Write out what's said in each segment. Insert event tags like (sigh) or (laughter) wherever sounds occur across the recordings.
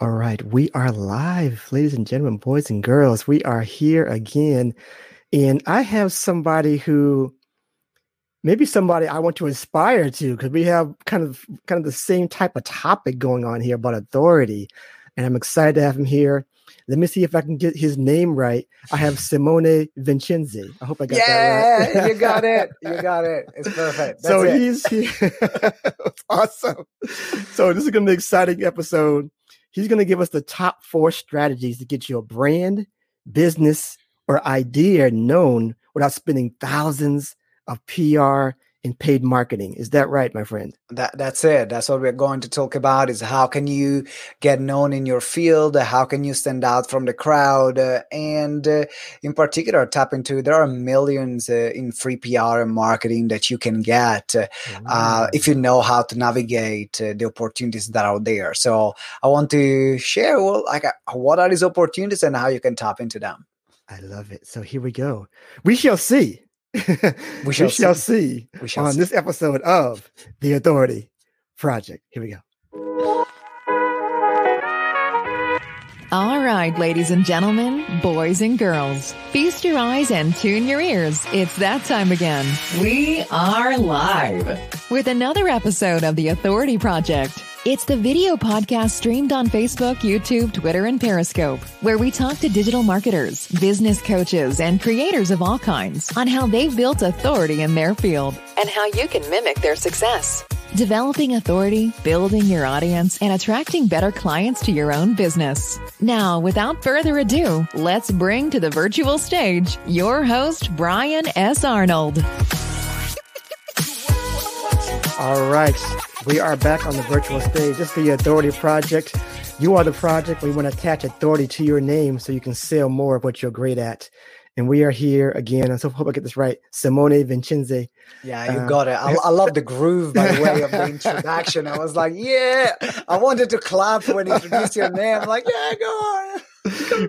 All right, we are live, ladies and gentlemen, boys and girls. We are here again. And I have somebody who maybe somebody I want to inspire to because we have kind of kind of the same type of topic going on here about authority. And I'm excited to have him here. Let me see if I can get his name right. I have Simone Vincenzi. I hope I got yeah, that right. Yeah, you (laughs) got it. You got it. It's perfect. That's so it. he's he, (laughs) awesome. So this is gonna be an exciting episode. He's gonna give us the top four strategies to get your brand, business, or idea known without spending thousands of PR and paid marketing. Is that right, my friend? That that's it. That's what we're going to talk about. Is how can you get known in your field? How can you stand out from the crowd? Uh, and uh, in particular, tap into there are millions uh, in free PR and marketing that you can get uh, if you know how to navigate uh, the opportunities that are there. So I want to share well, like uh, what are these opportunities and how you can tap into them. I love it. So here we go. We shall see. We shall see. see. We shall on see. this episode of The Authority Project. Here we go. All right, ladies and gentlemen, boys and girls, feast your eyes and tune your ears. It's that time again. We are live with another episode of The Authority Project. It's the video podcast streamed on Facebook, YouTube, Twitter, and Periscope, where we talk to digital marketers, business coaches, and creators of all kinds on how they've built authority in their field and how you can mimic their success. Developing authority, building your audience, and attracting better clients to your own business. Now, without further ado, let's bring to the virtual stage your host, Brian S. Arnold. All right. We are back on the virtual stage. This is the Authority Project. You are the project. We want to attach authority to your name so you can sell more of what you're great at. And we are here again. I so hope I get this right. Simone Vincenzi. Yeah, you Uh, got it. I, I love the groove by the way of the (laughs) introduction. I was like, yeah, I wanted to clap when you introduced your name. I'm like, yeah, go on.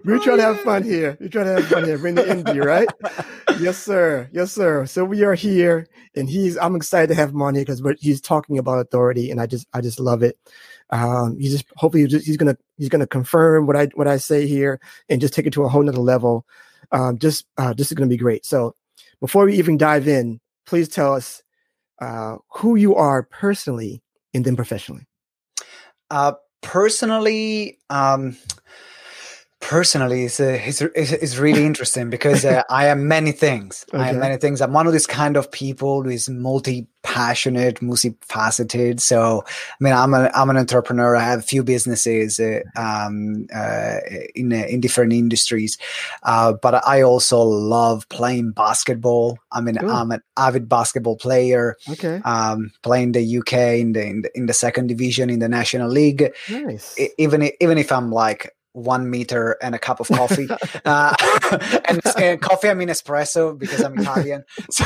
We're trying to have fun here. We're trying to have fun here. Bring the energy, right? (laughs) yes, sir. Yes, sir. So we are here, and he's. I'm excited to have him on here because he's talking about authority, and I just, I just love it. Um, he just hopefully he's, just, he's gonna, he's gonna confirm what I, what I say here, and just take it to a whole nother level. Um, just, uh, this is gonna be great. So before we even dive in, please tell us uh, who you are personally and then professionally. Uh, personally, um, personally, it's, uh, it's, it's really (laughs) interesting because uh, I am many things. I am many things. I'm one of these kind of people who is multi passionate, multifaceted. So, I mean, I'm a, I'm an entrepreneur. I have a few businesses uh, um, uh, in uh, in different industries, uh, but I also love playing basketball. I mean, Cool. I'm an avid basketball player. Okay, Um, playing the UK in the, in the in the second division in the National League nice. e- even even if I'm like one meter and a cup of (laughs) coffee, uh, (laughs) and, and coffee I mean espresso because I'm Italian. So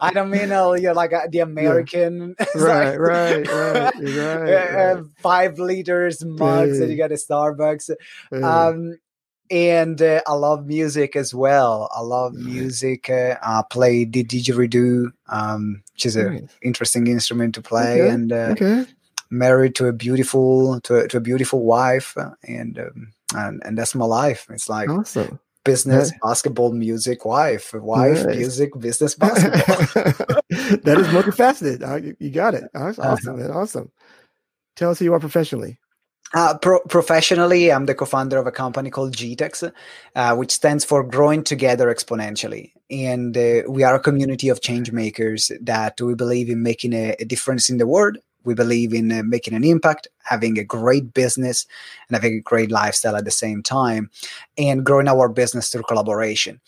I don't mean uh, you're like uh, the American, (laughs) right, like, right, right, right, uh, right. five liters mugs that you get at Starbucks. Yeah. Um, and uh, I love music as well. I love music. Uh, I play the didgeridoo, um, which is an interesting instrument to play, Okay, and uh, okay. Married to a beautiful to a, to a beautiful wife uh, and um, and and that's my life it's like Awesome. business Nice. basketball music wife wife Nice. music business (laughs) basketball (laughs) that is multifaceted. You, you got it. That's Uh-huh. awesome, man. Awesome. Tell us who you are professionally. uh, pro- professionally i'm the co-founder of a company called gtex uh, which stands for growing together exponentially and uh, we are a community of change makers that we believe in making a, a difference in the world we believe in uh, making an impact having a great business and having a great lifestyle at the same time and growing our business through collaboration.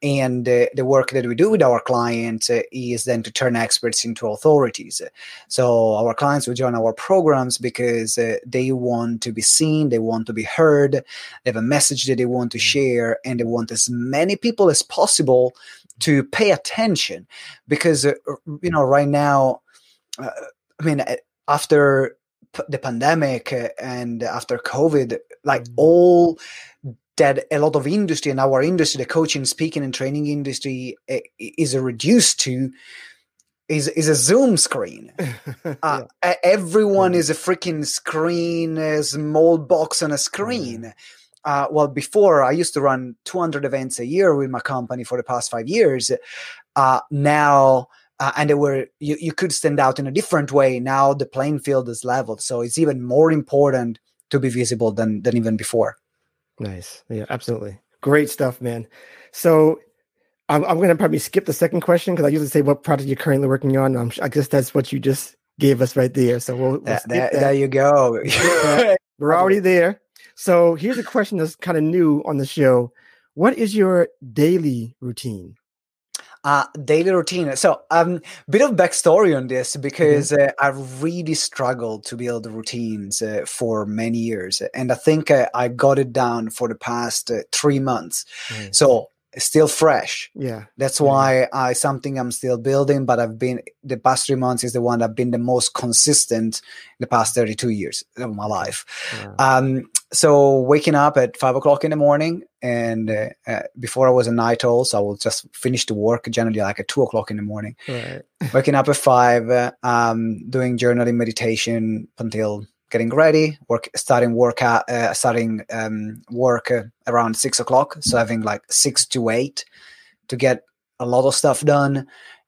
And uh, the work that we do with our clients uh, is then to turn experts into authorities. So our clients will join our programs because uh, they want to be seen they want to be heard they have a message that they want to share and they want as many people as possible to pay attention. Because uh, you know right now uh, i mean uh, after p- the pandemic uh, and after covid like Mhm. all that a lot of industry in our industry the coaching speaking and training industry uh, is reduced to is is a Zoom screen. (laughs) Uh, yeah. Everyone Mhm. is a freaking screen, a small box on a screen. Uh, well, before I used to run 200 events a year with my company for the past five years. Uh, now, uh, and they were you, you could stand out in a different way. Now the playing field is leveled, so it's even more important to be visible than than even before. Nice. Yeah, absolutely. Great stuff, man. So I'm, I'm going to probably skip the second question because I usually say what project you're currently working on. I'm, I guess that's what you just gave us right there. So we'll, we'll There, skip there, that. there you go. (laughs) We're already there. So here's a question that's kind of new on the show. What is your daily routine? Uh, daily routine. So, um, bit of backstory on this because uh, I really struggled to build routines uh, for many years, and I think uh, I got it down for the past uh, three months. Right. So, still fresh. Yeah. That's Yeah. why I something I'm still building, but I've been the past three months is the one I've been the most consistent in the past 32 years of my life. yeah. Um, so waking up at five o'clock in the morning, and uh, uh, before I was a night owl, so I will just finish the work generally like at two o'clock in the morning. Right. (laughs) Waking up at five, uh, um, doing journaling meditation until getting ready. Work, starting workout, uh, starting um, work uh, around six o'clock. So having like six to eight to get a lot of stuff done.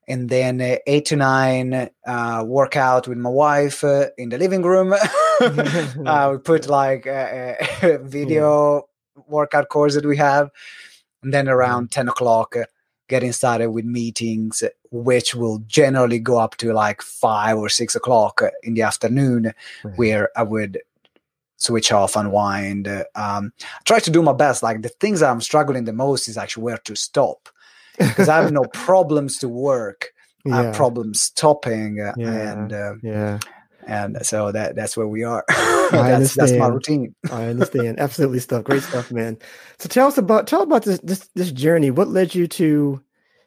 And then uh, eight to nine, uh, workout with my wife uh, in the living room. (laughs) (laughs) uh, we put like a, a video workout course that we have and then around 10 o'clock uh, getting started with meetings uh, which will generally go up to like 5 or 6 o'clock uh, in the afternoon Right. where i would switch off unwind um, try to do my best like the things that i'm struggling the most is actually where to stop because i have no (laughs) problems to work i have problems stopping Yeah. and uh, yeah. And so that that's where we are (laughs) that's that's my routine (laughs) I understand. Absolutely stuff. Great stuff, man. So tell us about tell about this this this journey. What led you to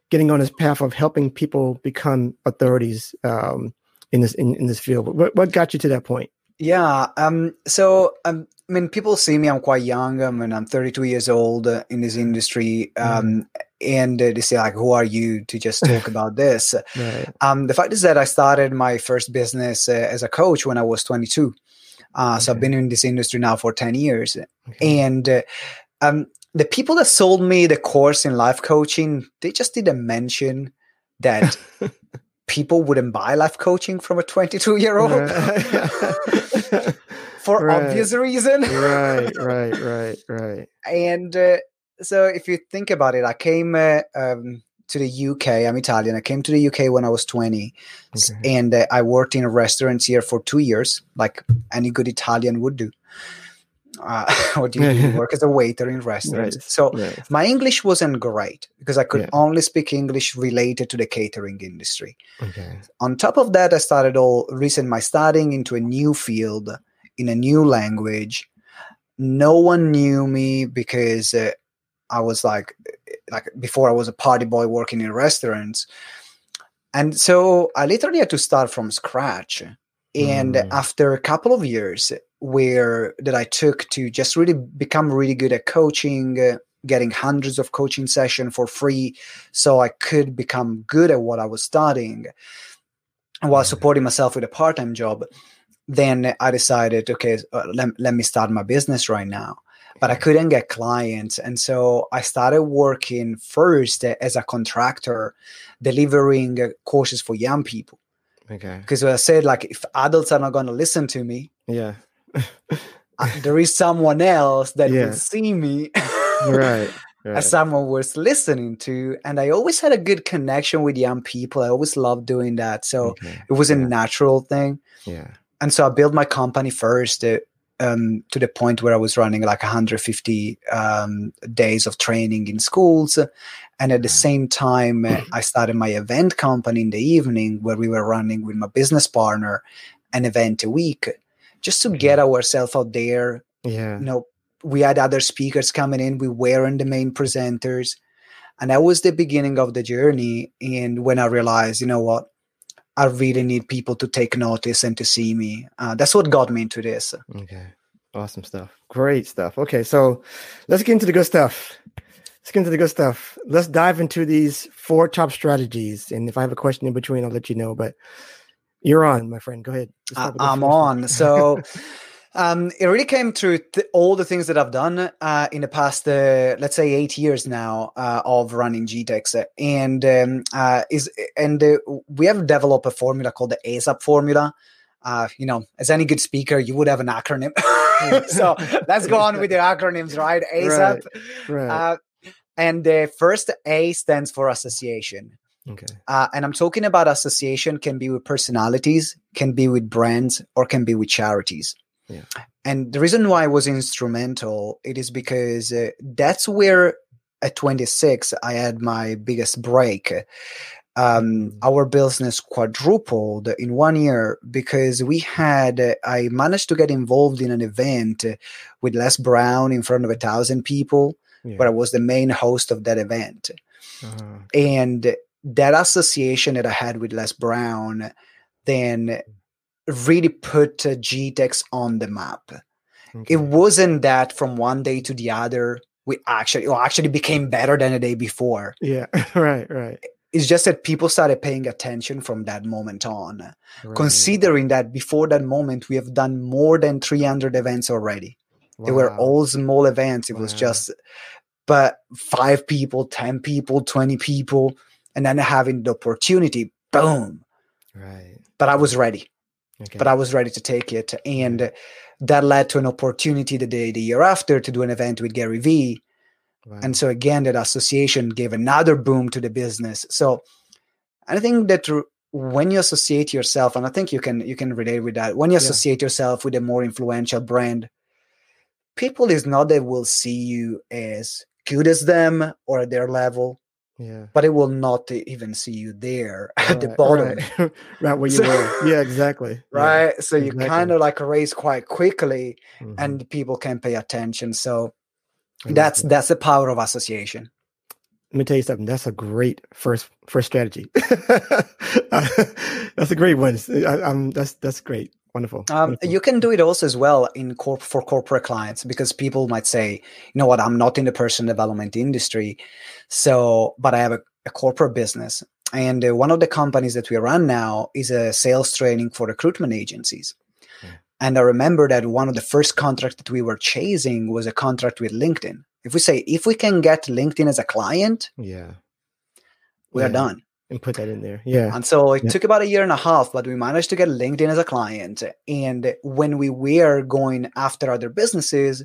getting on this path of helping people become authorities um, in this in, in this field? What what got you to that point? Yeah. Um. So, um, I mean, people see me. I'm quite young. I mean, I'm 32 years old uh, in this industry. Um, and uh, they say like, "Who are you to just (laughs) talk about this?" Right. Um. The fact is that I started my first business uh, as a coach when I was 22. Uh, so I've been in this industry now for 10 years, Okay. and uh, um, the people that sold me the course in life coaching, they just didn't mention that (laughs) people wouldn't buy life coaching from a 22 year old. (laughs) for Right. obvious reason. right, (laughs) right, right, right. and uh, so if you think about it i came uh, um, to the uk i'm italian i came to the uk when i was 20, Okay. and uh, i worked in restaurants here for two years like any good italian would do uh, (laughs) what do you do You work as a waiter in (laughs) restaurants Right. so Right. my english wasn't great because i could Yeah. only speak english related to the catering industry Okay. on top of that, I started all recent my studying into a new field in a new language. No one knew me because uh, I was like, like before I was a party boy working in restaurants, and so I literally had to start from scratch. And Mm. after a couple of years, where that I took to just really become really good at coaching, uh, getting hundreds of coaching sessions for free, so I could become good at what I was studying while Mhm. supporting myself with a part-time job then i decided okay uh, let, let me start my business right now but i couldn't get clients and so i started working first as a contractor delivering uh, courses for young people Okay. because i said like if adults are not going to listen to me Yeah. there is someone else that Yeah. will see me Right. (laughs) Right. as someone was listening to and i always had a good connection with young people i always loved doing that so Okay. it was a natural thing Yeah. And so I built my company first uh, um, to the point where I was running like 150 um, days of training in schools. And at the same time, uh, I started my event company in the evening where we were running with my business partner an event a week just to get ourselves out there. Yeah. You know, we had other speakers coming in, we weren't the main presenters. And that was the beginning of the journey. And when I realized, you know what, I really need people to take notice and to see me. Uh, that's what got me into this. Okay. Awesome stuff. Great stuff. Okay, so let's get into the good stuff. let's get into the good stuff. Let's dive into these four top strategies. And if I have a question in between, I'll let you know. But you're on, my friend. Go ahead. Uh, I'm on. So (laughs) um, it really came through th- all the things that I've done uh, in the past, uh, let's say, eight years now uh, of running GTEx, and um, uh, is and uh, we have developed a formula called the ASAP formula. you know, as any good speaker, you would have an acronym. (laughs) so let's go on with the acronyms, right? ASAP. Right. right. and the first A stands for association. Okay. Uh, and I'm talking about association can be with personalities, can be with brands, or can be with charities. Yeah. And the reason why I was instrumental, it is because uh, that's where at 26 I had my biggest break. Um, mm-hmm. our business quadrupled in one year because we had uh, I managed to get involved in an event with Les Brown in front of a thousand people, yeah. where I was the main host of that event. Uh-huh. And that association that I had with Les Brown then really put uh, GTEx on the map. Okay. It wasn't that from one day to the other we actually well, actually became better than the day before. Yeah, (laughs) right, right. It's just that people started paying attention from that moment on. Right. Considering that before that moment we have done more than 300 events already. Wow. They were all small events. It wow. was just but 5 people, 10 people, 20 people and then having the opportunity, boom. Right. But I was ready. Okay. But I was ready to take it. And that led to an opportunity the day the year after to do an event with Gary Vee. Wow. And so again, that association gave another boom to the business. So I think that when you associate yourself, and I think you can you can relate with that, when you associate yeah. yourself with a more influential brand, people is not that will see you as good as them or at their level yeah. But it will not even see you there (laughs) at right, the bottom. Right, (laughs) right where you so, were. Yeah, exactly. (laughs) Right. Yeah, so you exactly. kind of like raise quite quickly mm-hmm. and people can pay attention. So that's that's the power of association. Let me tell you something. That's a great first first strategy. that's a great one. I, I'm, that's that's great. Wonderful. Um, Wonderful. You can do it also as well in corp for corporate clients because people might say, you know what, I'm not in the personal development industry, so but I have a, a corporate business, and uh, one of the companies that we run now is a sales training for recruitment agencies. Yeah. And I remember that one of the first contracts that we were chasing was a contract with LinkedIn. If we say if we can get LinkedIn as a client, yeah, we yeah. are done and put that in there. Yeah. And so it yeah. took about a year and a half, but we managed to get LinkedIn as a client. And when we were going after other businesses,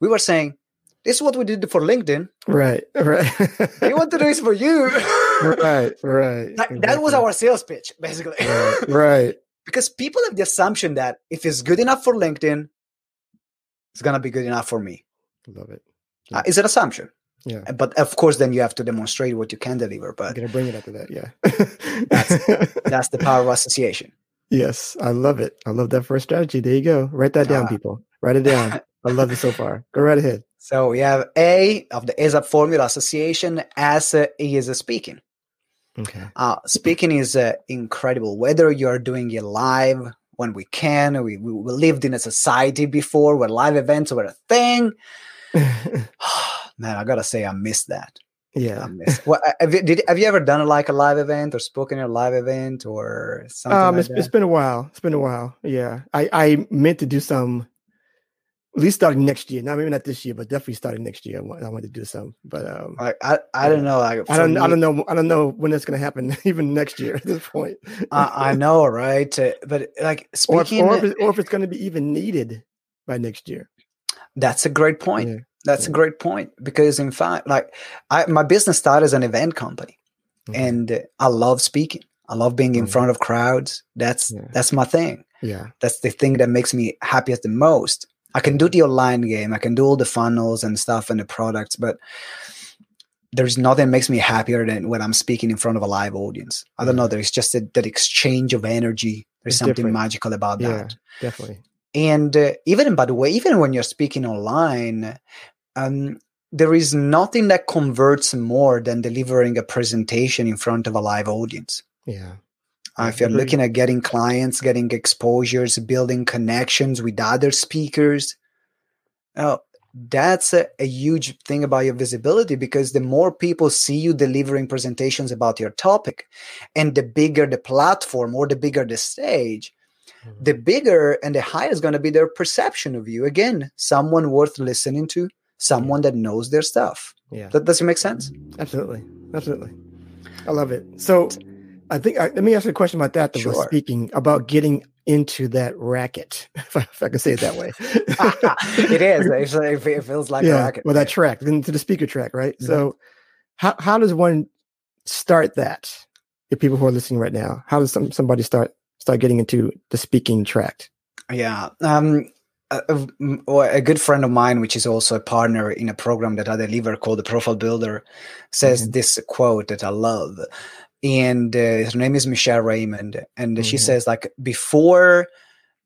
we were saying, this is what we did for LinkedIn. Right, (laughs) right. (laughs) we want to do this for you. right, right. That, exactly. that, was our sales pitch, basically. Right, right. (laughs) because people have the assumption that if it's good enough for LinkedIn, it's going to be good enough for me. Love it. Yeah. Uh, it's an assumption. Yeah. But of course, then you have to demonstrate what you can deliver. But I'm gonna bring it up to that. Yeah. that's, (laughs) that's the power of association. Yes, I love it. I love that first strategy. There you go. Write that down, uh, people. Write it down. (laughs) I love it so far. Go right ahead. So we have A of the ASAP formula association as uh, is a speaking. Okay. Uh, speaking is uh, incredible. Whether you're doing it live when we can, we, we lived in a society before where live events were a thing. (laughs) (sighs) man, I gotta say, I missed that. Yeah. I miss. well, have you, did have you ever done a, like a live event or spoken at a live event or something? Um, like it's, it's been a while. It's been a while. Yeah, I I meant to do some. At least starting next year. Not maybe not this year, but definitely starting next year. I want, I want to do some. But um, I I, I don't know. Like, I don't me, I don't know. I don't know when it's going to happen. (laughs) Even next year at this point. I, I (laughs) know, right? But like speaking, or, or, if, it's, or if it's going to be even needed by next year. That's a great point. Yeah. That's yeah. a great point because, in fact, like I, my business started as an event company, mm-hmm. and I love speaking. I love being in mm-hmm. front of crowds. That's yeah. that's my thing. Yeah, that's the thing that makes me happiest the most. I can do the online game. I can do all the funnels and stuff and the products, but there's nothing that makes me happier than when I'm speaking in front of a live audience. I don't know. There's just a, that exchange of energy. There's it's something different. magical about yeah, that. Definitely. And uh, even by the way, even when you're speaking online, um, there is nothing that converts more than delivering a presentation in front of a live audience. Yeah. Uh, if you're looking at getting clients, getting exposures, building connections with other speakers, oh, that's a, a, huge thing about your visibility because the more people see you delivering presentations about your topic and the bigger the platform or the bigger the stage mm-hmm. the bigger and the higher is going to be their perception of you again someone worth listening to someone that knows their stuff yeah that does it make sense absolutely absolutely i love it so i think I, let me ask you a question about that that sure. speaking about getting into that racket, (laughs) if I, if I can say it that way. (laughs) it is. (laughs) Actually, It feels like yeah, a racket. Well, that track, into the speaker track, right? So, how how does one start that? If people who are listening right now, how does some, somebody start start getting into the speaking tract? Yeah. Um, a, a, good friend of mine, which is also a partner in a program that I deliver called the Profile Builder, says mm-hmm. this quote that I love and uh, her name is Michelle Raymond, and mm-hmm. she says like before,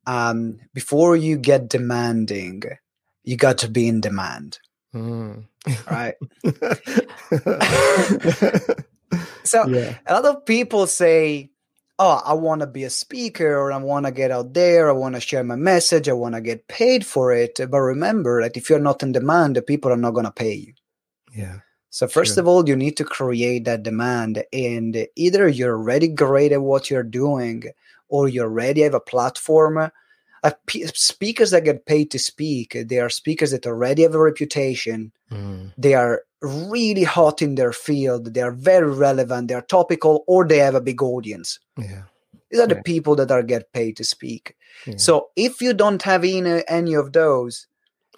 um, before you get demanding, you got to be in demand, mm. right? (laughs) (laughs) so yeah. a lot of people say, "Oh, I want to be a speaker, or I want to get out there, I want to share my message, I want to get paid for it." But remember that if you're not in demand, the people are not going to pay you. Yeah. So first sure. of all, you need to create that demand, and either you're already great at what you're doing, or you already have a platform. Speakers that get paid to speak, they are speakers that already have a reputation. Mm. They are really hot in their field. They are very relevant. They are topical, or they have a big audience. Yeah. These are the people that are get paid to speak. Yeah. So if you don't have any, any of those,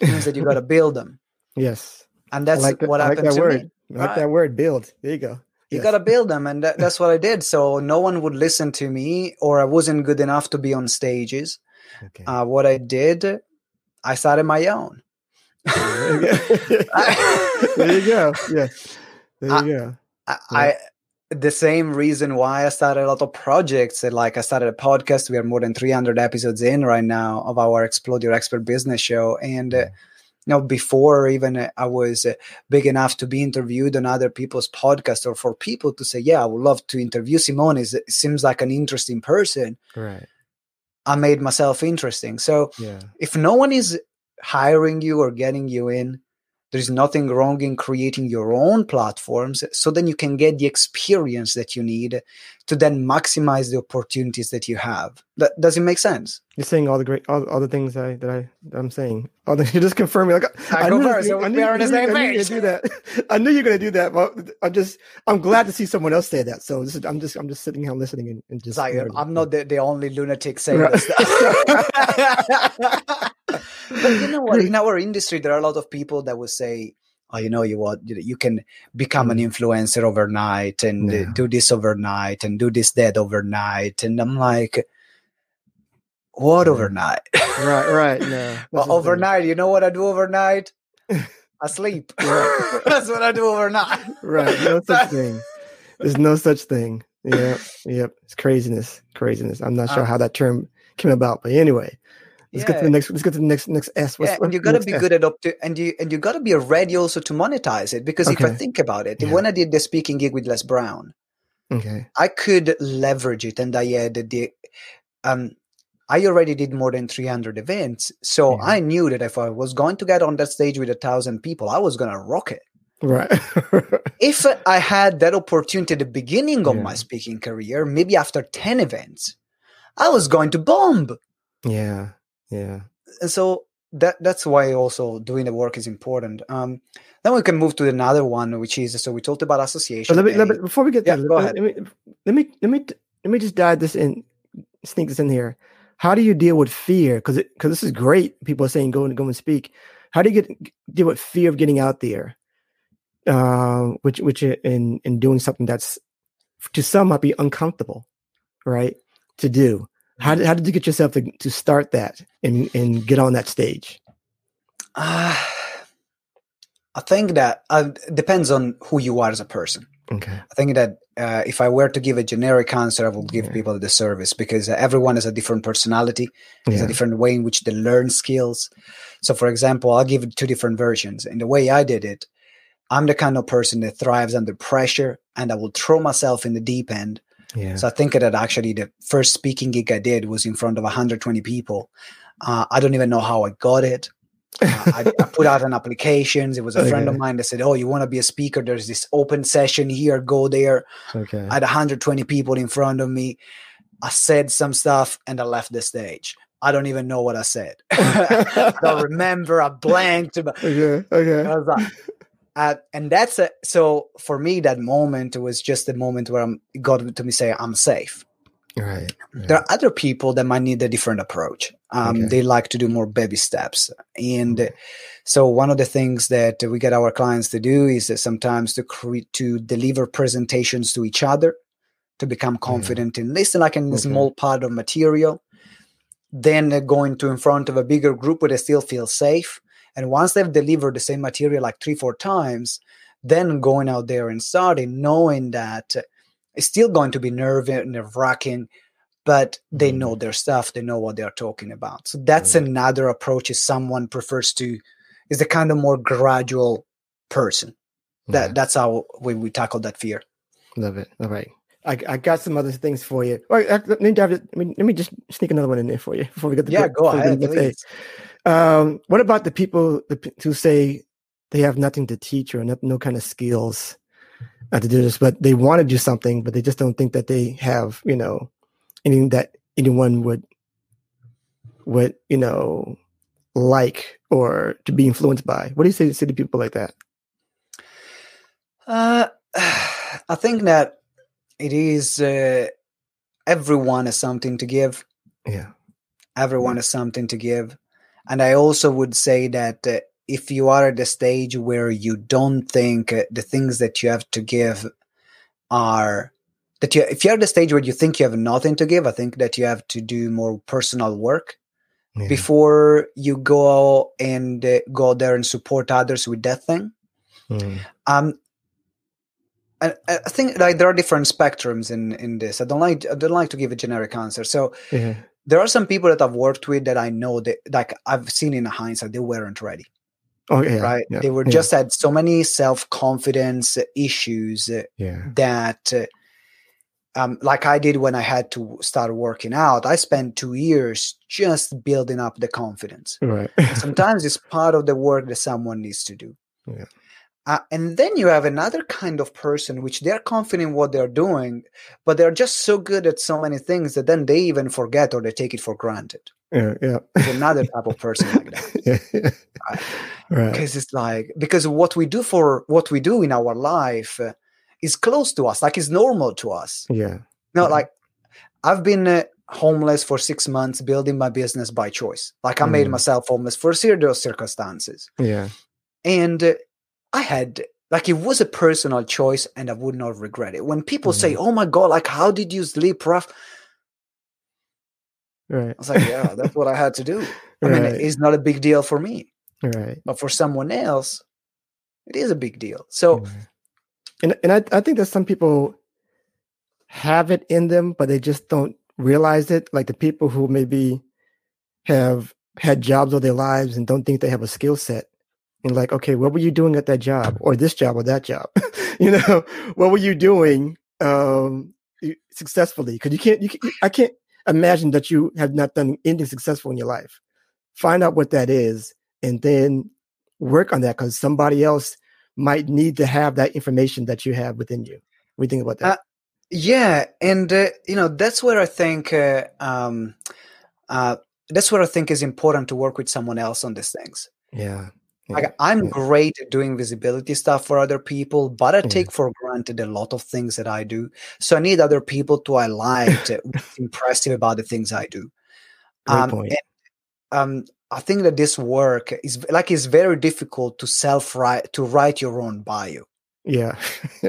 it means that you got to (laughs) build them. Yes and that's like what I happened like to word. me. I like right? that word, build. There you go. You yes. got to build them, and that, that's what I did. (laughs) So no one would listen to me, or I wasn't good enough to be on stages. Okay. Uh, what I did, I started my own. there, you (laughs) (laughs) there you go. Yes, there you I, go. I, I the same reason why I started a lot of projects. Like I started a podcast. We are more than 300 episodes in right now of our Explode Your Expert Business show, and. Uh, you know before even i was big enough to be interviewed on other people's podcasts or for people to say yeah i would love to interview simone it seems like an interesting person right i made myself interesting so yeah. if no one is hiring you or getting you in there's nothing wrong in creating your own platforms so then you can get the experience that you need to then maximize the opportunities that you have. That, does it make sense? You're saying all the great all, all the things that i that i that i'm saying. All the, you just confirm me like i, I knew, first, so I knew, on the same I knew, do that. (laughs) I knew you're going to do that but i'm just i'm glad to see someone else say that. So is, i'm just i'm just sitting here listening and, and just like, i'm not the, the only lunatic saying right. this (laughs) (laughs) but you know what? In our industry, there are a lot of people that will say, "Oh, you know, you what? You can become an mm. influencer overnight and yeah. do this overnight and do this that overnight." And I'm like, "What yeah. overnight?" right, right. (laughs) No. well, overnight. You know what I do overnight? (laughs) I sleep. (laughs) That's what I do overnight. right. No such thing. There's no such thing. Yeah. Yep. It's craziness. Craziness. I'm not sure uh, how that term came about, but anyway. Let's yeah. get to the next. Let's get to the next next S. What's, yeah, and you got to be S? good at up to, and you and you got to be ready also to monetize it because okay. if I think about it, yeah. when I did the speaking gig with Les Brown, okay, I could leverage it, and I had the um. I already did more than 300 events. So yeah. I knew that if I was going to get on that stage with a thousand people, I was going to rock it. Right. (laughs) if I had that opportunity at the beginning of my speaking career, maybe after 10 events, I was going to bomb. Yeah. Yeah. So that that's why also doing the work is important. Um, then we can move to another one, which is so we talked about association. Let me, let me, before we get yeah, there, go ahead. Let me, let me let me let me just dive this in, sneak this in here. How do you deal with fear? Because because this is great. People are saying go and go and speak. How do you get deal with fear of getting out there? Uh, which which in in doing something that's to some might be uncomfortable, right? To do. How did, how did you get yourself to, to start that and, and get on that stage? Uh, (sighs) I think that uh, depends on who you are as a person. Okay. I think that uh, if I were to give a generic answer, I would give yeah. people the service because everyone has a different personality. There's yeah. a different way in which they learn skills. So, for example, I'll give two different versions. And the way I did it, I'm the kind of person that thrives under pressure and I will throw myself in the deep end yeah. So I think that actually the first speaking gig I did was in front of 120 people. Uh, I don't even know how I got it. Uh, I, I, put out an application. It was a okay. friend of mine that said, "Oh, you want to be a speaker? There's this open session here. Go there." Okay. I had 120 people in front of me. I said some stuff and I left the stage. I don't even know what I said. (laughs) I don't remember. I blanked. (laughs) Okay. Okay. I was like, uh, and that's a, so for me that moment was just the moment where I'm God to me say I'm safe. Right, right. There are other people that might need a different approach. Um, okay. They like to do more baby steps, and so one of the things that we get our clients to do is that sometimes to create to deliver presentations to each other to become confident yeah. in listening, like in a okay. small part of material. Then going to in front of a bigger group where they still feel safe. And once they've delivered the same material like three, four times, then going out there and starting, knowing that it's still going to be nerve nerve wracking, but they know mm-hmm. their stuff. They know what they're talking about. So that's mm-hmm. another approach. If someone prefers to, is the kind of more gradual person. That that's how we, we tackle that fear. Love it. All right. I, I got some other things for you. All right, let me, let me let me just sneak another one in there for you before we get the yeah. go ahead. Um, what about the people who say they have nothing to teach or no, no kind of skills not to do this, but they want to do something, but they just don't think that they have, you know, anything that anyone would would, you know, like or to be influenced by. What do you say, say to people like that? Uh, (sighs) I think that it is uh, everyone has something to give. Yeah, everyone yeah. has something to give, and I also would say that uh, if you are at the stage where you don't think uh, the things that you have to give are that you if you're at the stage where you think you have nothing to give i think that you have to do more personal work yeah. before you go and uh, go there and support others with that thing mm. um I, I think like there are different spectrums in in this. I don't like I don't like to give a generic answer. So yeah. There are some people that I've worked with that I know that like I've seen in hindsight they weren't ready. Oh yeah, right. Yeah, they were yeah. just had so many self confidence issues yeah. that, um, like I did when I had to start working out. I spent two years just building up the confidence. Right. sometimes it's part of the work that someone needs to do. (laughs) Yeah. Uh, and then you have another kind of person which they're confident in what they're doing, but they're just so good at so many things that then they even forget or they take it for granted. Yeah, yeah. There's another type of person like that. yeah, (laughs) yeah. Right. Because it's like because what we do for what we do in our life uh, is close to us, like it's normal to us. Yeah. No, yeah. like I've been uh, homeless for six months, building my business by choice. Like I mm. made myself homeless for serious circumstances. Yeah. And uh, I had like it was a personal choice and I would not regret it. When people mm-hmm. say, "Oh my god, like how did you sleep rough?" Right. I was like, "Yeah, that's what I had to do." (laughs) I right. mean, it's not a big deal for me. Right. But for someone else, it is a big deal. So mm-hmm. and and I, I think that some people have it in them, but they just don't realize it. Like the people who maybe have had jobs all their lives and don't think they have a skill set and like, okay, what were you doing at that job or this job or that job? (laughs) you know, what were you doing um, successfully? Because you can't, you can, I can't imagine that you have not done anything successful in your life. Find out what that is and then work on that because somebody else might need to have that information that you have within you. What do you think about that? Uh, yeah, and uh, you know that's where I think uh, um, uh, that's where I think is important to work with someone else on these things. Yeah, like I'm yeah. great at doing visibility stuff for other people, but I take yeah. for granted a lot of things that I do. So I need other people to highlight (laughs) what's impressive about the things I do. Great um, point. And, um, I think that this work is like it's very difficult to self write to write your own bio. Yeah, (laughs)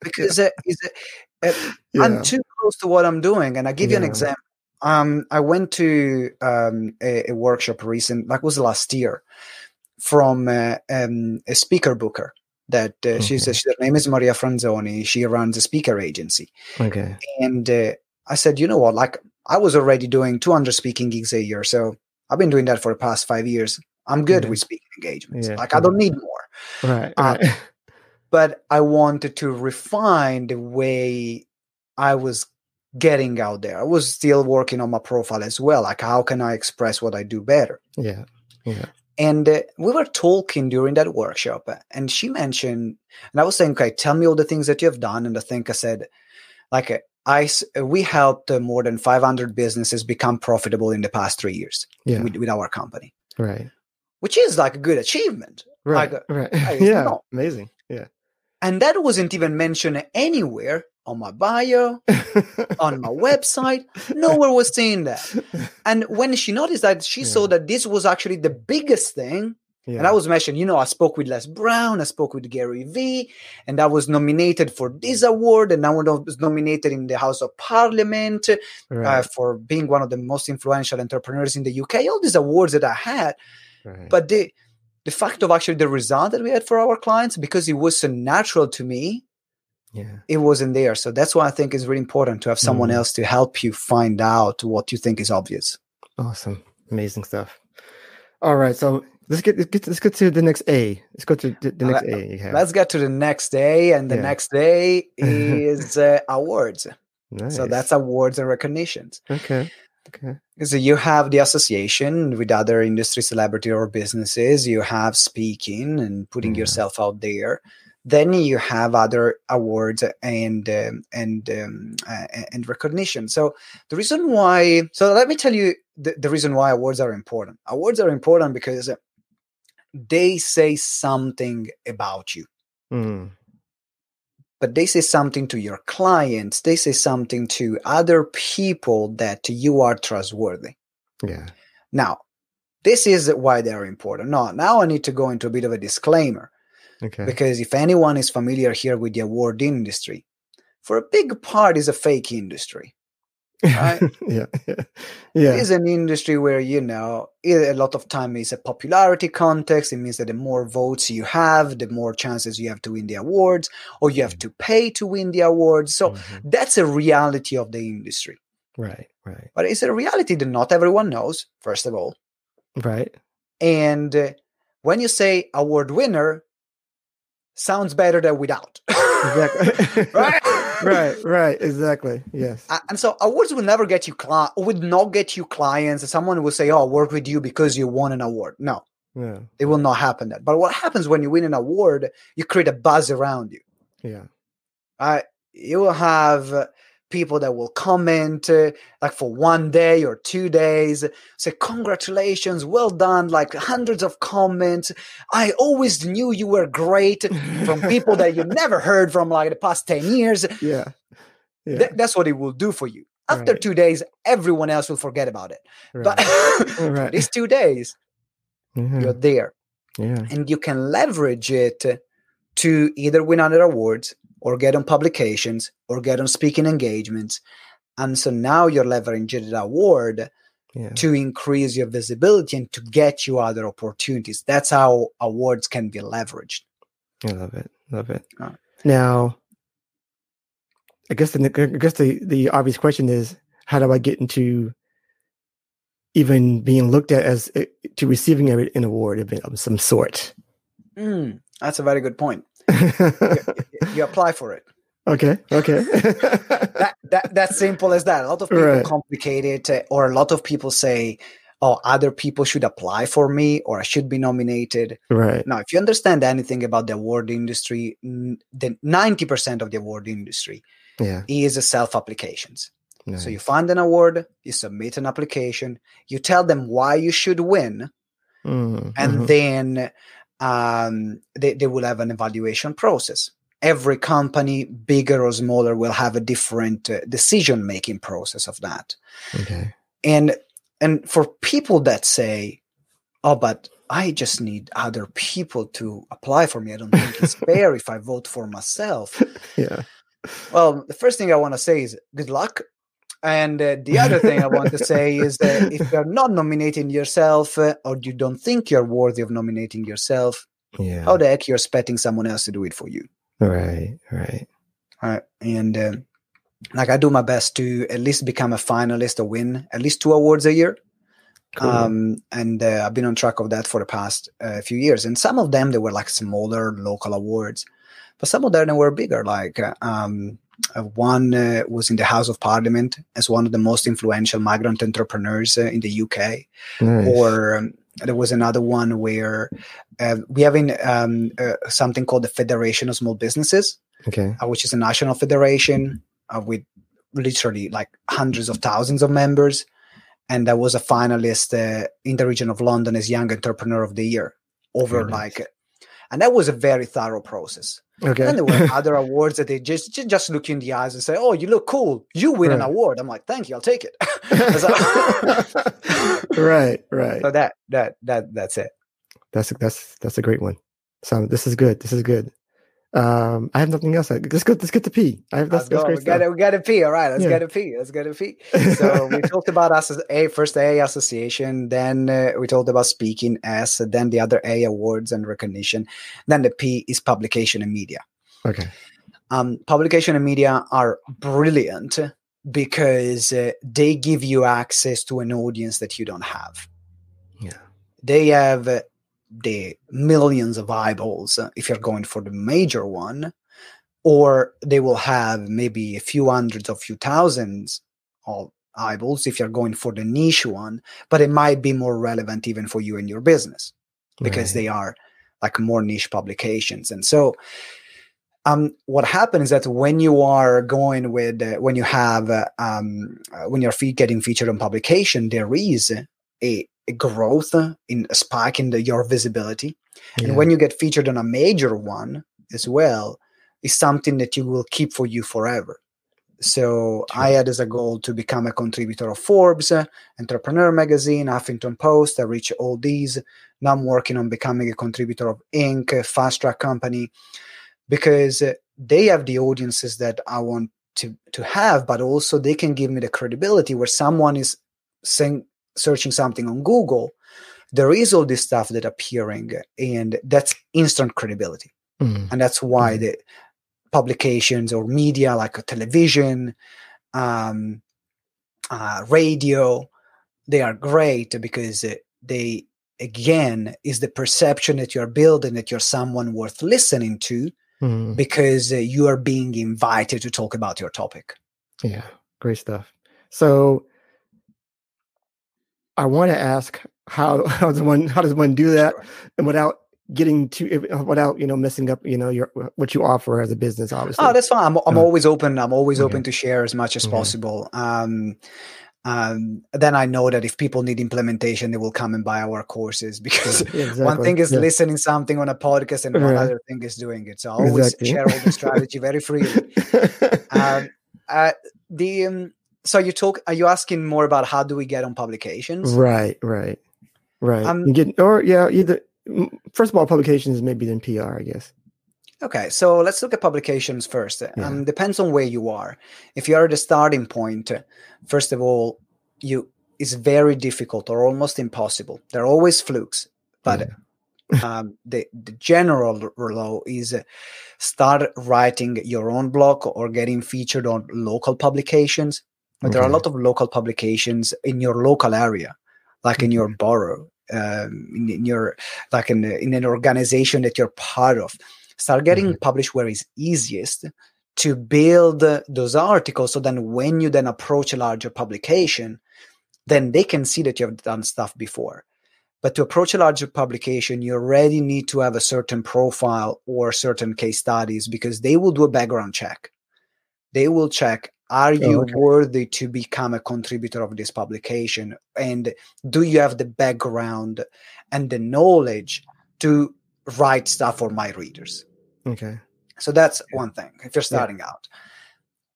because uh, uh, yeah. I'm too close to what I'm doing, and I give you an example. Um, I went to um, a, a workshop recent, like was last year, from uh, um, a speaker booker that uh, okay. she's her name is Maria Franzoni. She runs a speaker agency. Okay. And uh, I said, you know what? Like I was already doing 200 speaking gigs a year, so I've been doing that for the past five years. I'm good with speaking engagements. Yeah. Like I don't need more. Right. Uh, right. (laughs) but I wanted to refine the way I was getting out there. I was still working on my profile as well. Like how can I express what I do better? Yeah. Yeah And uh, we were talking during that workshop, and she mentioned, and I was saying, okay, tell me all the things that you have done. And I think I said, like, uh, I we helped uh, more than 500 businesses become profitable in the past three years Yeah. with, with our company, Right. which is like a good achievement. Right. Like, right. (laughs) Yeah. no. Amazing. Yeah. And that wasn't even mentioned anywhere on my bio, on my website. Nowhere was saying that. (laughs) And when she noticed that, she saw that this was actually the biggest thing. yeah. And I was mentioned, you know, I spoke with Les Brown, I spoke with Gary Vee, and I was nominated for this award, and I was nominated in the House of Parliament uh, for being one of the most influential entrepreneurs in the UK. All these awards that I had, right. but the the fact of actually the result that we had for our clients, because it was so natural to me, yeah. it wasn't there. So that's why I think it's really important to have someone Mhm. else to help you find out what you think is obvious. Awesome. Amazing stuff. All right. So let's get let's get let's get to the next A. Let's go to the, the next A you. Let's get to the next day, and the Yeah. next day (laughs) is uh, awards. nice. So that's awards and recognitions. okay. Okay. So you have the association with other industry celebrity or businesses. You have speaking and putting Yeah. yourself out there. Then you have other awards and um, and um, uh, and recognition. So the reason why, so let me tell you the, the reason why awards are important. Awards are important because they say something about you Mm. but they say something to your clients they say something to other people that you are trustworthy Yeah. now this is why they're important now now i need to go into a bit of a disclaimer Okay. because if anyone is familiar here with the award industry for a big part is a fake industry right? yeah. (laughs) Yeah. Yeah. It is an industry where you know a lot of time is a popularity context. It means that the more votes you have, the more chances you have to win the awards, or you have to pay to win the awards. So Mhm. that's a reality of the industry. Right. Right. But it's a reality that not everyone knows. First of all, Right. and uh, when you say award winner, sounds better than without. Exactly. (laughs) right. (laughs) right. Right. Exactly. Yes. And so awards will never get you cli- would not get you clients. Someone will say, "Oh, I work with you because you won an award." No, Yeah. it will not happen. That. But what happens when you win an award? You create a buzz around you. Yeah. Right? You will have uh, people that will comment uh, like for one day or two days, say, "Congratulations, well done!" Like hundreds of comments. I always knew you were great from people that you never (laughs) heard from like the past ten years. Yeah. Yeah. Th- that's what it will do for you. After Right. two days, everyone else will forget about it. right. But (laughs) Right. these two days, Mhm. you're there Yeah. and you can leverage it to either win other awards or get on publications or get on speaking engagements. And so now you're leveraging the award Yeah. to increase your visibility and to get you other opportunities. That's how awards can be leveraged. I love it. Love it. Uh, Now, I guess the I guess the the obvious question is, how do I get into even being looked at as uh, to receiving an award of, of some sort? Mm, that's a very good point. (laughs) You apply for it. okay. Okay. (laughs) that, that that's simple as that. A lot of people Right. complicate it, uh, or a lot of people say, "Oh, other people should apply for me, or I should be nominated." right. Now, if you understand anything about the award industry, the ninety percent of the award industry Yeah. is self applications. Nice. So you find an award, you submit an application, you tell them why you should win, Mm, and mhm. then um, they, they will have an evaluation process. Every company, bigger or smaller, will have a different uh, decision making process of that. okay. And and for people that say, "Oh, but I just need other people to apply for me. I don't think it's (laughs) fair if I vote for myself." Yeah. Well, the first thing I want to say is good luck. And uh, the other thing I want to (laughs) say is that if you're not nominating yourself uh, or you don't think you're worthy of nominating yourself, Yeah. how the heck you're expecting someone else to do it for you? Right. Right. Right. And uh, like I do my best to at least become a finalist or win at least two awards a year. Cool. Um, and uh, I've been on track of that for the past uh, few years. And some of them, they were like smaller local awards, but some of them they were bigger. Like uh, um, uh, one uh, was in the House of Parliament as one of the most influential migrant entrepreneurs uh, in the UK. nice. Or um, there was another one where uh, we have in um, uh, something called the Federation of Small Businesses, Okay. uh, which is a national federation uh, with literally like hundreds of thousands of members. And I was a finalist uh, in the region of London as Young Entrepreneur of the Year over nice. like, and that was a very thorough process. Okay. And there were (laughs) other awards that they just, just look you in the eyes and say, "Oh, you look cool. You win an award." I'm like, "Thank you. I'll take it." (laughs) (laughs) right. Right. so that that that that's it. That's that's that's a great one. So this is good. This is good. Um, I have nothing else. Let's go. Let's get to P. I have that's, that's great We got we got to P. All right, let's Yeah. get to P. Let's get to P. So we talked about us as a first A association, then uh, we talked about speaking S, then the other A awards and recognition, then the P is publication and media. Okay. um, publication and media are brilliant because uh, they give you access to an audience that you don't have. Yeah. They have uh, the millions of eyeballs uh, if you're going for the major one, or they will have maybe a few hundreds or few thousands of eyeballs if you're going for the niche one, but it might be more relevant even for you and your business because Right. they are like more niche publications. And so, um, what happens is that when you are going with, uh, when you have, uh, um, uh, when you're fe- getting featured on publication, there is a growth uh, in a spike in the, your visibility. Yeah. And when you get featured on a major one as well, is something that you will keep for you forever. So I had as a goal to become a contributor of Forbes, uh, Entrepreneur Magazine, Huffington Post. I reached all these. Now I'm working on becoming a contributor of Inc., Fast Track Company, because uh, they have the audiences that I want to to have, but also they can give me the credibility where someone is saying searching something on Google. There is all this stuff that appearing, and that's instant credibility Mm. and that's why Mhm. the publications or media like a television um, uh, radio they are great because they again is the perception that you're building that you're someone worth listening to Mm. because you are being invited to talk about your topic Yeah, great stuff. So I want to ask how (laughs) how does one how does one do that Sure. and without getting to without you know messing up you know your what you offer as a business obviously. Oh, that's fine. I'm, I'm Uh, always open. I'm always okay. open to share as much as Okay. possible. Um, um, then I know that if people need implementation, they will come and buy our courses (laughs) because Yeah, one thing is Yeah. listening something on a podcast and one Right. other thing is doing it. So I always Exactly. share all the strategy very freely. (laughs) Um, uh, the um, so you talk. Are you asking more about how do we get on publications? right, right, right. Um, get or yeah, either first of all, publications maybe then PR, I guess. Okay, so let's look at publications first. Yeah. Um, depends on where you are. If you are at the starting uh, first of all, you it's very difficult or almost impossible. There are always flukes, but (laughs) um, the the general law is uh, start writing your own blog or getting featured on local publications. But there are a lot of local publications in your local area, like in your Mhm. borough, um, in, in your like in, in an organization that you're part of. Start getting Mhm. published where it's easiest to build those articles. So then, when you then approach a larger publication, then they can see that you have done stuff before. But to approach a larger publication, you already need to have a certain profile or certain case studies because they will do a background check. They will check are oh, you okay. worthy to become a contributor of this publication? And do you have the background and the knowledge to write stuff for my readers? Okay. So that's one thing if you're starting out.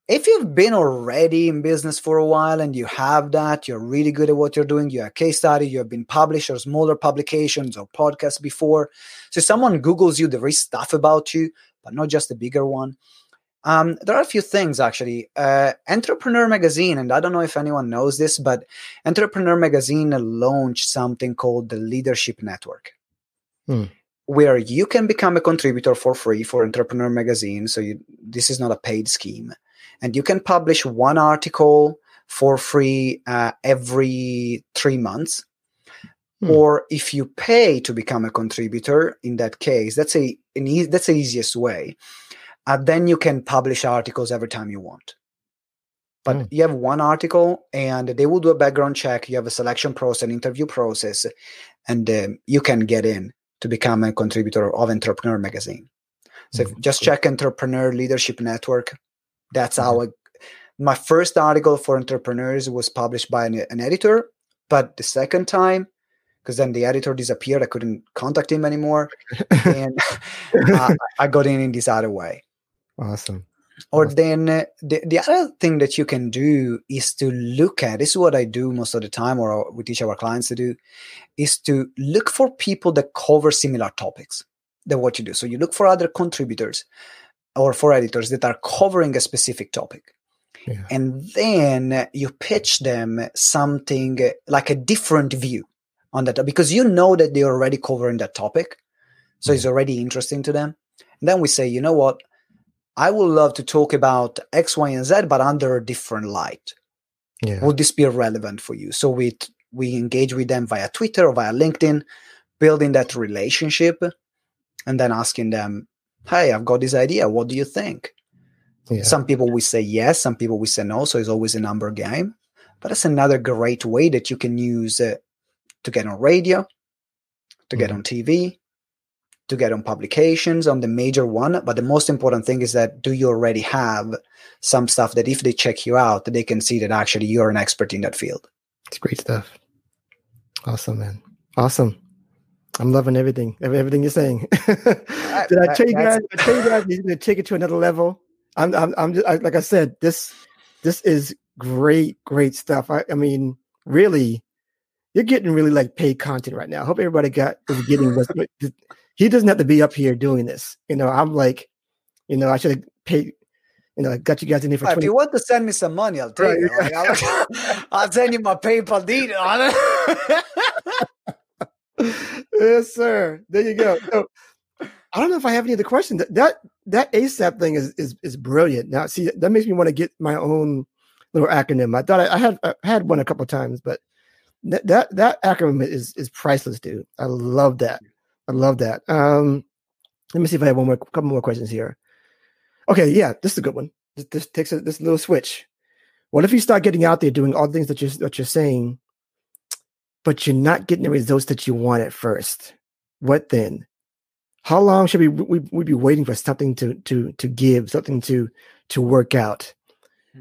If you've been already in business for a while and you have that, you're really good at what you're doing, you have a case study, you have been published or smaller publications or podcasts before. So someone Googles you, there is stuff about you, but not just a bigger one. Um, there are a few things actually. Uh, Entrepreneur Magazine, and I don't know if anyone knows this, but Entrepreneur Magazine launched something called the Leadership Network, Hmm. where you can become a contributor for free for Entrepreneur Magazine. So you, this is not a paid scheme, and you can publish one article for free uh, every three months. Hmm. Or if you pay to become a contributor, in that case, that's a an e- that's the easiest way uh, then you can publish articles every time you want. but Mm. you have one article and they will do a background check you have a selection process an interview process and um, you can get in to become a contributor of entrepreneur magazine so Mhm. just check entrepreneur leadership network that's Mhm. how I, my first article for entrepreneurs was published by an, an editor but the second time because then the editor disappeared i couldn't contact him anymore and (laughs) uh, i got in in this other way awesome. or Awesome. then uh, the, the other thing that you can do is to look at this is what i do most of the time or we teach our clients to do is to look for people that cover similar topics than what you do so you look for other contributors or for editors that are covering a specific topic Yeah. and then you pitch them something uh, like a different view on that because you know that they're already covering that topic so it's already interesting to them and then we say you know what i would love to talk about x y and z but under a different light Yeah. would this be relevant for you so we we engage with them via twitter or via linkedin building that relationship and then asking them hey i've got this idea what do you think Yeah. some people will say yes, some people will say no. So it's always a number game. But it's another great way that you can use uh, to get on radio, to get Mhm. on TV, to get on publications, on the major one. But the most important thing is that do you already have some stuff that if they check you out, they can see that actually you're an expert in that field. It's great stuff. Awesome, man. Awesome. I'm loving everything, everything you're saying. (laughs) Did I tell you guys? I tell you guys, you're gonna take it to another level. I'm, I'm, I'm just, I, like I said, this, this is great, great stuff. I, I mean, really, you're getting really like paid content right now. I hope everybody got is getting (laughs) what- He doesn't have to be up here doing this. You know, I'm like, you know, I should have paid. You know, I got you guys in here for If twenty. you want to send me some money, I'll take Right, it. Like, I'll, I'll send you my PayPal detail. (laughs) yes, sir. There you go. So, I don't know if I have any other questions. That that, that ASAP thing is, is is brilliant. Now, see, that makes me want to get my own little acronym. I thought I, I had I had one a couple times, but that that that acronym is is priceless, dude. I love that. I love that. Um, let me see if I have one more couple more questions here. Okay, yeah, this is a good one. This, this takes a, this little switch. What if you start getting out there doing all the things that you're that you're saying, but you're not getting the results that you want at first? What then? How long should we we, we be waiting for something to to to give, something to to work out?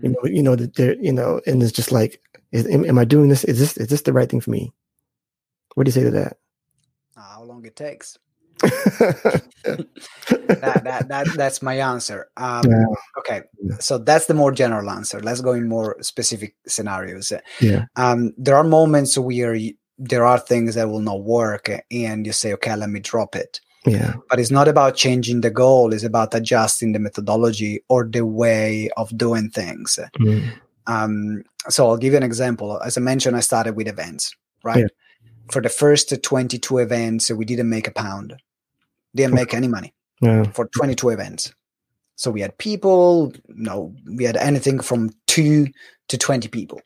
You know, you know that there, you know, and it's just like, is, am, am I doing this? Is this is this the right thing for me? What do you say to that? Long it takes? (laughs) that, that, that that's my answer. Um, Yeah. Okay, so that's the more general answer. Let's go in more specific scenarios. yeah, Um, there are moments where you, there are things that will not work, and you say, "Okay, let me drop it." yeah, But it's not about changing the goal; it's about adjusting the methodology or the way of doing things. Mm. Um, so I'll give you an example. As I mentioned, I started with events, right? Yeah. For the first 22 events, we didn't make a pound, didn't make any money yeah, for 22 events. So we had people, no, we had anything from two to 20 people.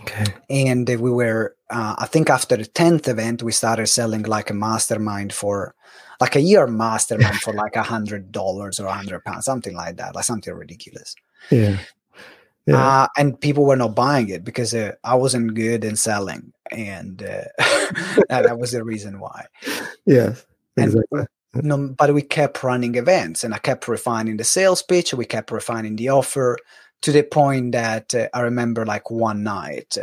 okay, And we were, uh, I think after the 10th event, we started selling like a mastermind for like a year mastermind for like a hundred dollars or a hundred pounds, something like that, like something ridiculous. yeah, yeah, Uh, and people were not buying it because uh, I wasn't good in selling. And uh, (laughs) that, was the reason why. yes, And no, but we kept running events and I kept refining the sales pitch. We kept refining the offer to the point that uh, I remember like one night,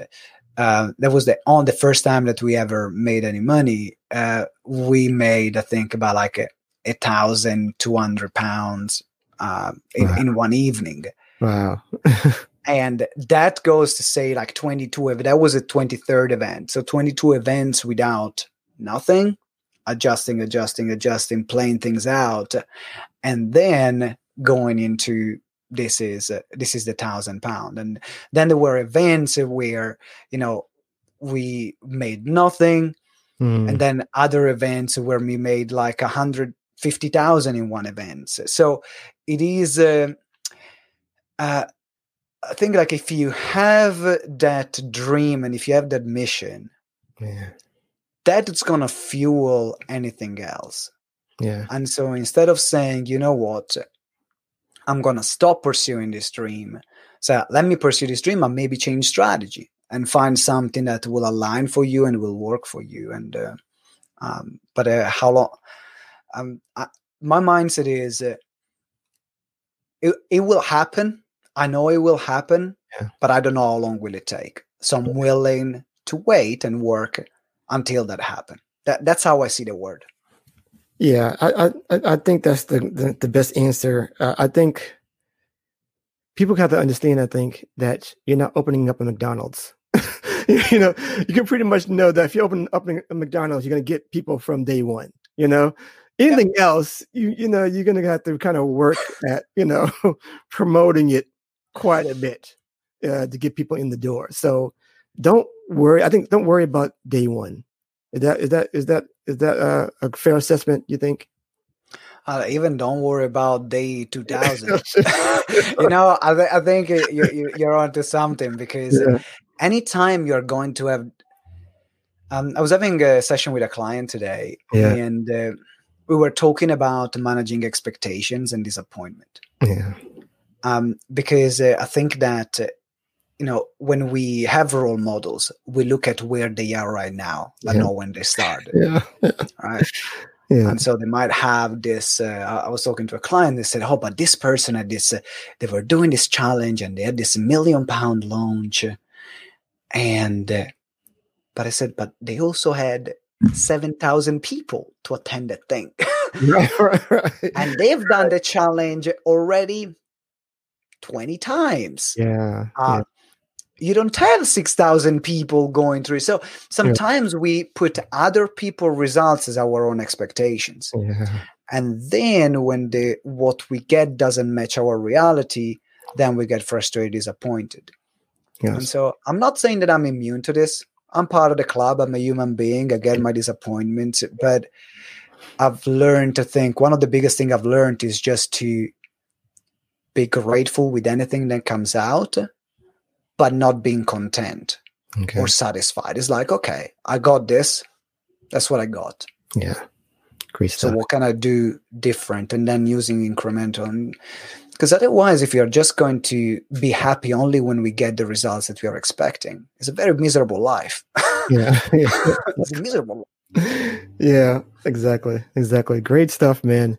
uh, that was the on the first time that we ever made any money. Uh, we made, I think, about like a, a thousand two hundred pounds uh, in, Wow. in one evening. Wow. And that goes to say like 22, ev- that was a 23rd event. So 22 events without nothing, adjusting, adjusting, adjusting, playing things out. And then going into this is uh, this is the thousand pound and then there were events where you know we made nothing Mm. and then other events where we made like a hundred fifty thousand in one event. So it is. Uh, uh, I think like if you have that dream and if you have that mission, yeah, that is gonna fuel anything else. yeah, And so instead of saying, you know what, I'm gonna stop pursuing this dream, So let me pursue this dream and maybe change strategy and find something that will align for you and will work for you. And uh, um, but uh, how long? Um, I, my mindset is uh, it, it will happen. I know it will happen, Yeah. but I don't know how long will it take. So I'm willing to wait and work until that happen. That that's how I see the word. Yeah, I I, I think that's the, the, the best answer. Uh, I think people have to understand. I think that you're not opening up a McDonald's. (laughs) you know, you can pretty much know that if you open up a McDonald's, you're going to get people from day one. You know, anything else, you you know, you're going to have to kind of work at you know (laughs) promoting it quite a bit uh, to get people in the door. So don't worry. I think don't worry about day one. Is that is that is that is that uh, a fair assessment? You think? Uh, even don't worry about day 2000. (laughs) (laughs) you know, I, th- I think you, you, you're onto something because Yeah. anytime you're going to have, um, I was having a session with a client today, Yeah. and uh, we were talking about managing expectations and disappointment. Yeah. Um, because uh, I think that uh, you know when we have role models, we look at where they are right now, but Yeah. not when they started, (laughs) Yeah. right? (laughs) Yeah. and so they might have this uh, i was talking to a client they said oh but this person had this uh, they were doing this challenge and they had this million pound launch and uh, but i said but they also had 7000 people to attend that thing right, (laughs) right, right. and they've done the challenge already 20 times. Yeah. uh, you don't have 6000 people going through so sometimes we put other people results as our own expectations. Yeah. Yeah. and then when the what we get doesn't match our reality then we get frustrated disappointed. And so i'm not saying that i'm immune to this. I'm part of the club. I'm a human being. I get my disappointments but i've learned to think one of the biggest thing i've learned is just to be grateful with anything that comes out but not being content Okay. or satisfied it's like okay i got this that's what i got Yeah. Great so what can I do different? And then using incremental. Because otherwise, if you're just going to be happy only when we get the results that we are expecting, it's a very miserable life. (laughs) yeah. (laughs) yeah. it's a miserable. (laughs) yeah, exactly, exactly. Great stuff, man.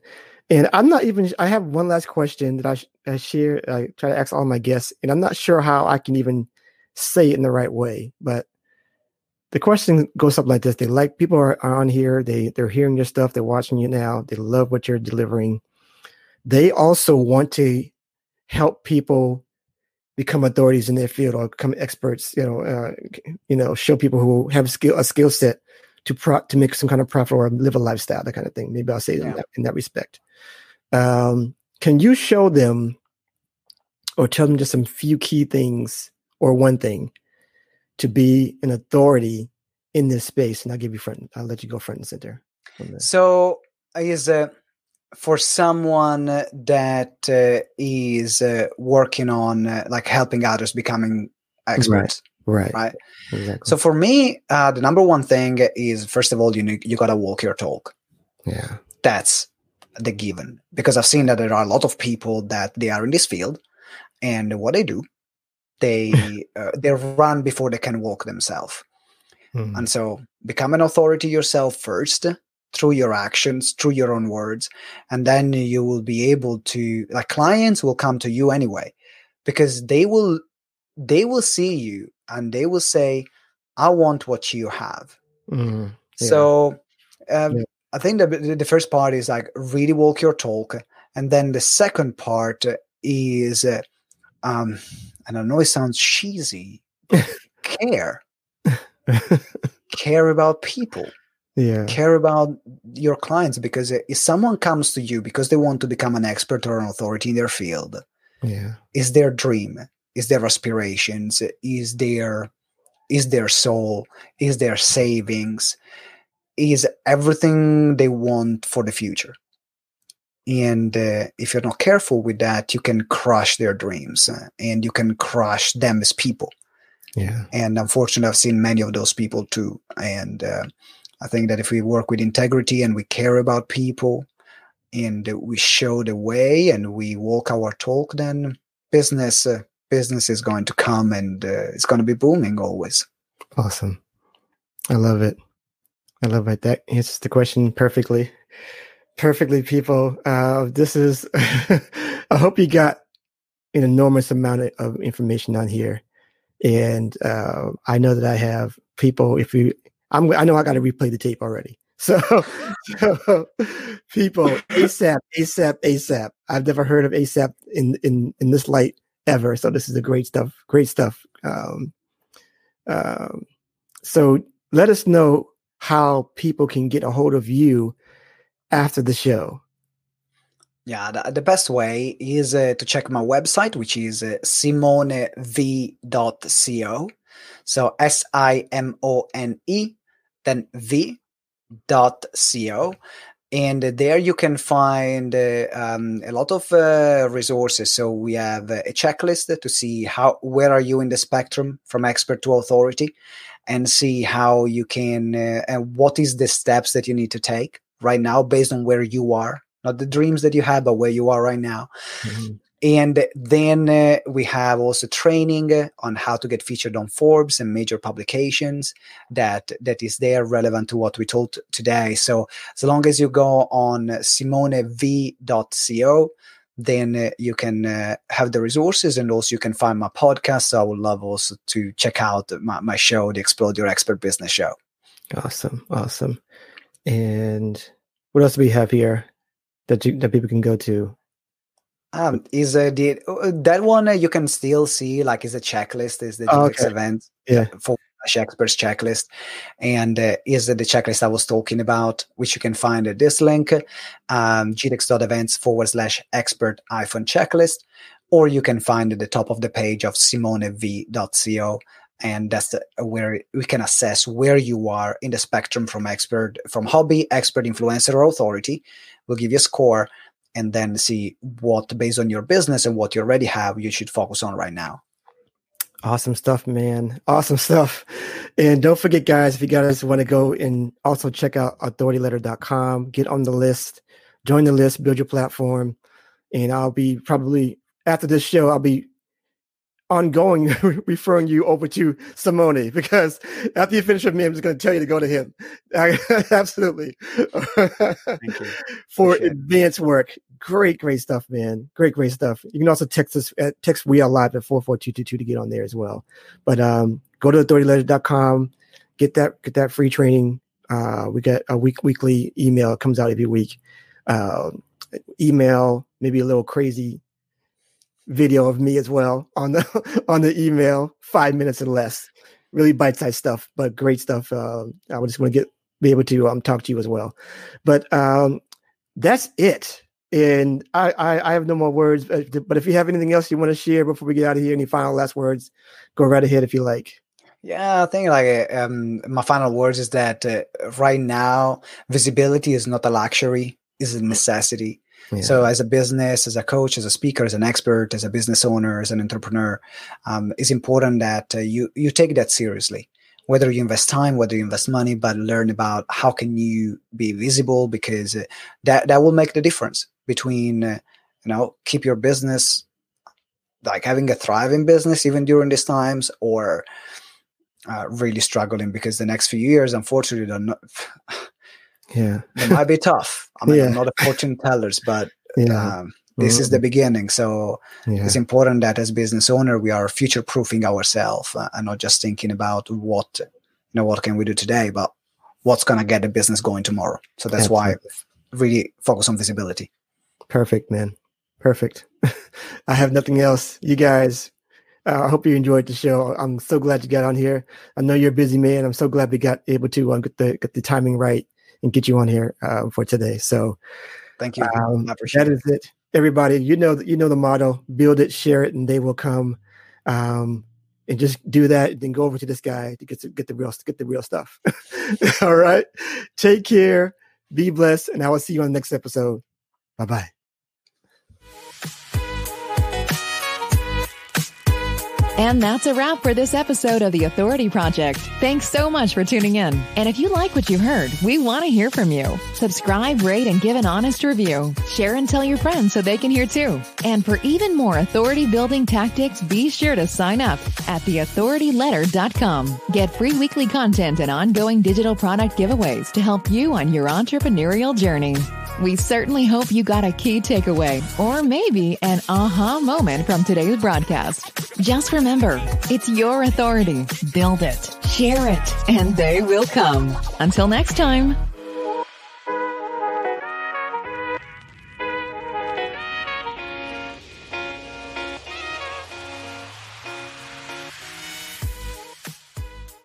And I'm not even. I have one last question that I, I share. I try to ask all my guests, and I'm not sure how I can even say it in the right way. But the question goes something like this: They like people are, are on here. They they're hearing your stuff. They're watching you now. They love what you're delivering. They also want to help people become authorities in their field or become experts. You know, uh, you know, show people who have skill a skill set to pro- to make some kind of profit or live a lifestyle, that kind of thing. Maybe I'll say it in, that, in that respect. Um, can you show them or tell them just some few key things or one thing to be an authority in this space? And I'll give you front. I'll let you go front and center. So is uh, for someone that uh, is uh, working on uh, like helping others becoming experts. Right. Right. Exactly. So for me, uh, the number one thing is first of all, you need, you gotta walk your talk. yeah. that's the given because i've seen that there are a lot of people that they are in this field and what they do they (laughs) uh, they run before they can walk themselves Mhm. and so become an authority yourself first through your actions through your own words and then you will be able to like clients will come to you anyway because they will they will see you and they will say i want what you have Mhm. Yeah. so um, Yeah. I think the the first part is like really walk your talk, and then the second part is, uh, um, and I know it sounds cheesy, care, (laughs) care about people, yeah. care about your clients because if someone comes to you because they want to become an expert or an authority in their field, Yeah. is their dream, is their aspirations, is their is their soul, is their savings, is everything they want for the future. And uh, if you're not careful with that, you can crush their dreams uh, and you can crush them as people. Yeah. And unfortunately, I've seen many of those people too. And uh, I think that if we work with integrity and we care about people and we show the way and we walk our talk, then business uh, business is going to come and uh, it's going to be booming always. Awesome. I love it. I love it. That answers the question perfectly. Perfectly, people. Uh, this is, (laughs) I hope you got an enormous amount of information on here. And uh, I know that I have people, if you, I'm, I know I got to replay the tape already. (laughs) So, so people, ASAP, ASAP, ASAP. I've never heard of ASAP in, in, in this light ever. So this is a great stuff, great stuff. Um, um, so let us know how people can get a hold of you after the show. Yeah, the, the best way is uh, to check my website, which is uh, simonev.co. So S I M O N E, then V dot co and there you can find uh, um, a lot of uh, resources. So we have a checklist to see how where are you in the spectrum from expert to authority and see how you can uh, and what is the steps that you need to take right now based on where you are. Not the dreams that you have but where you are right now. Mm-hmm. And then uh, we have also training on how to get featured on Forbes and major publications that that is there relevant to what we told today. So as long as you go on simonev.co, then uh, you can uh, have the resources and also you can find my podcast. So I would love also to check out my, my show, the Explode Your Expert Business Show. Awesome. Awesome. And what else do we have here that you, that people can go to? Um, is uh, the uh, that one uh, you can still see like is a checklist is the oh, okay. event yeah. for experts checklist. And uh, is the checklist I was talking about which you can find at this link um, gtex.events forward slash expert hyphen checklist or you can find at the top of the page of simonev.co and that's the, where we can assess where you are in the spectrum from expert from hobby expert influencer or authority. We'll give you a score and then see what based on your business and what you already have you should focus on right now. Awesome stuff man. Awesome stuff. And don't forget guys if you guys want to go and also check out authorityletter.com get on the list join the list build your platform and i'll be probably after this show i'll be ongoing (laughs) referring you over to Simone because after you finish with me, I'm just going to tell you to go to him. (laughs) Absolutely. Thank you. (laughs) For advanced work. Great, great stuff, man. Great, great stuff. You can also text us at text we are live at 44222 to get on there as well. But um, go to authorityletter.com, get that, get that free training. Uh, we get a week, weekly email it comes out every week. Uh, email, maybe a little crazy video of me as well on the (laughs) on the email, five minutes or less. Really bite-sized stuff, but great stuff. Uh, I just want to get be able to um, talk to you as well. But um, that's it. And I, I, I have no more words. But if you have anything else you want to share before we get out of here, any final last words, go right ahead if you like. Yeah, I think like um, my final words is that uh, right now visibility is not a luxury; is a necessity. Yeah. So, as a business, as a coach, as a speaker, as an expert, as a business owner, as an entrepreneur, um, it's important that uh, you you take that seriously. Whether you invest time, whether you invest money, but learn about how can you be visible because uh, that that will make the difference between uh, you know keep your business like having a thriving business even during these times or uh, really struggling because the next few years, unfortunately, don't. Not, Yeah, it might be tough. I mean, yeah. I'm not a fortune tellers, but yeah. Um, this mm-hmm. is the beginning. So yeah. it's important that as business owner, we are future proofing ourselves uh, and not just thinking about what, you know, what can we do today, but what's going to get the business going tomorrow. So that's Absolutely. why really focus on visibility. Perfect, man. Perfect. (laughs) I have nothing else. You guys, uh, I hope you enjoyed the show. I'm so glad you got on here. I know you're a busy man. I'm so glad we got able to um, get the get the timing right and get you on here uh, for today. So thank you. Um, that is it. Everybody, you know, you know the motto: build it, share it, and they will come. Um, and just do that, and then go over to this guy to get to get the real get the real stuff. (laughs) All right. Take care. Be blessed, and I will see you on the next episode. Bye bye. And that's a wrap for this episode of The Authority Project. Thanks so much for tuning in. And if you like what you heard, we want to hear from you. Subscribe, rate, and give an honest review. Share and tell your friends so they can hear too. And for even more authority building tactics, be sure to sign up at theauthorityletter.com. Get free weekly content and ongoing digital product giveaways to help you on your entrepreneurial journey. We certainly hope you got a key takeaway or maybe an aha moment from today's broadcast. Just remember, it's your authority. Build it, share it, and they will come. Until next time.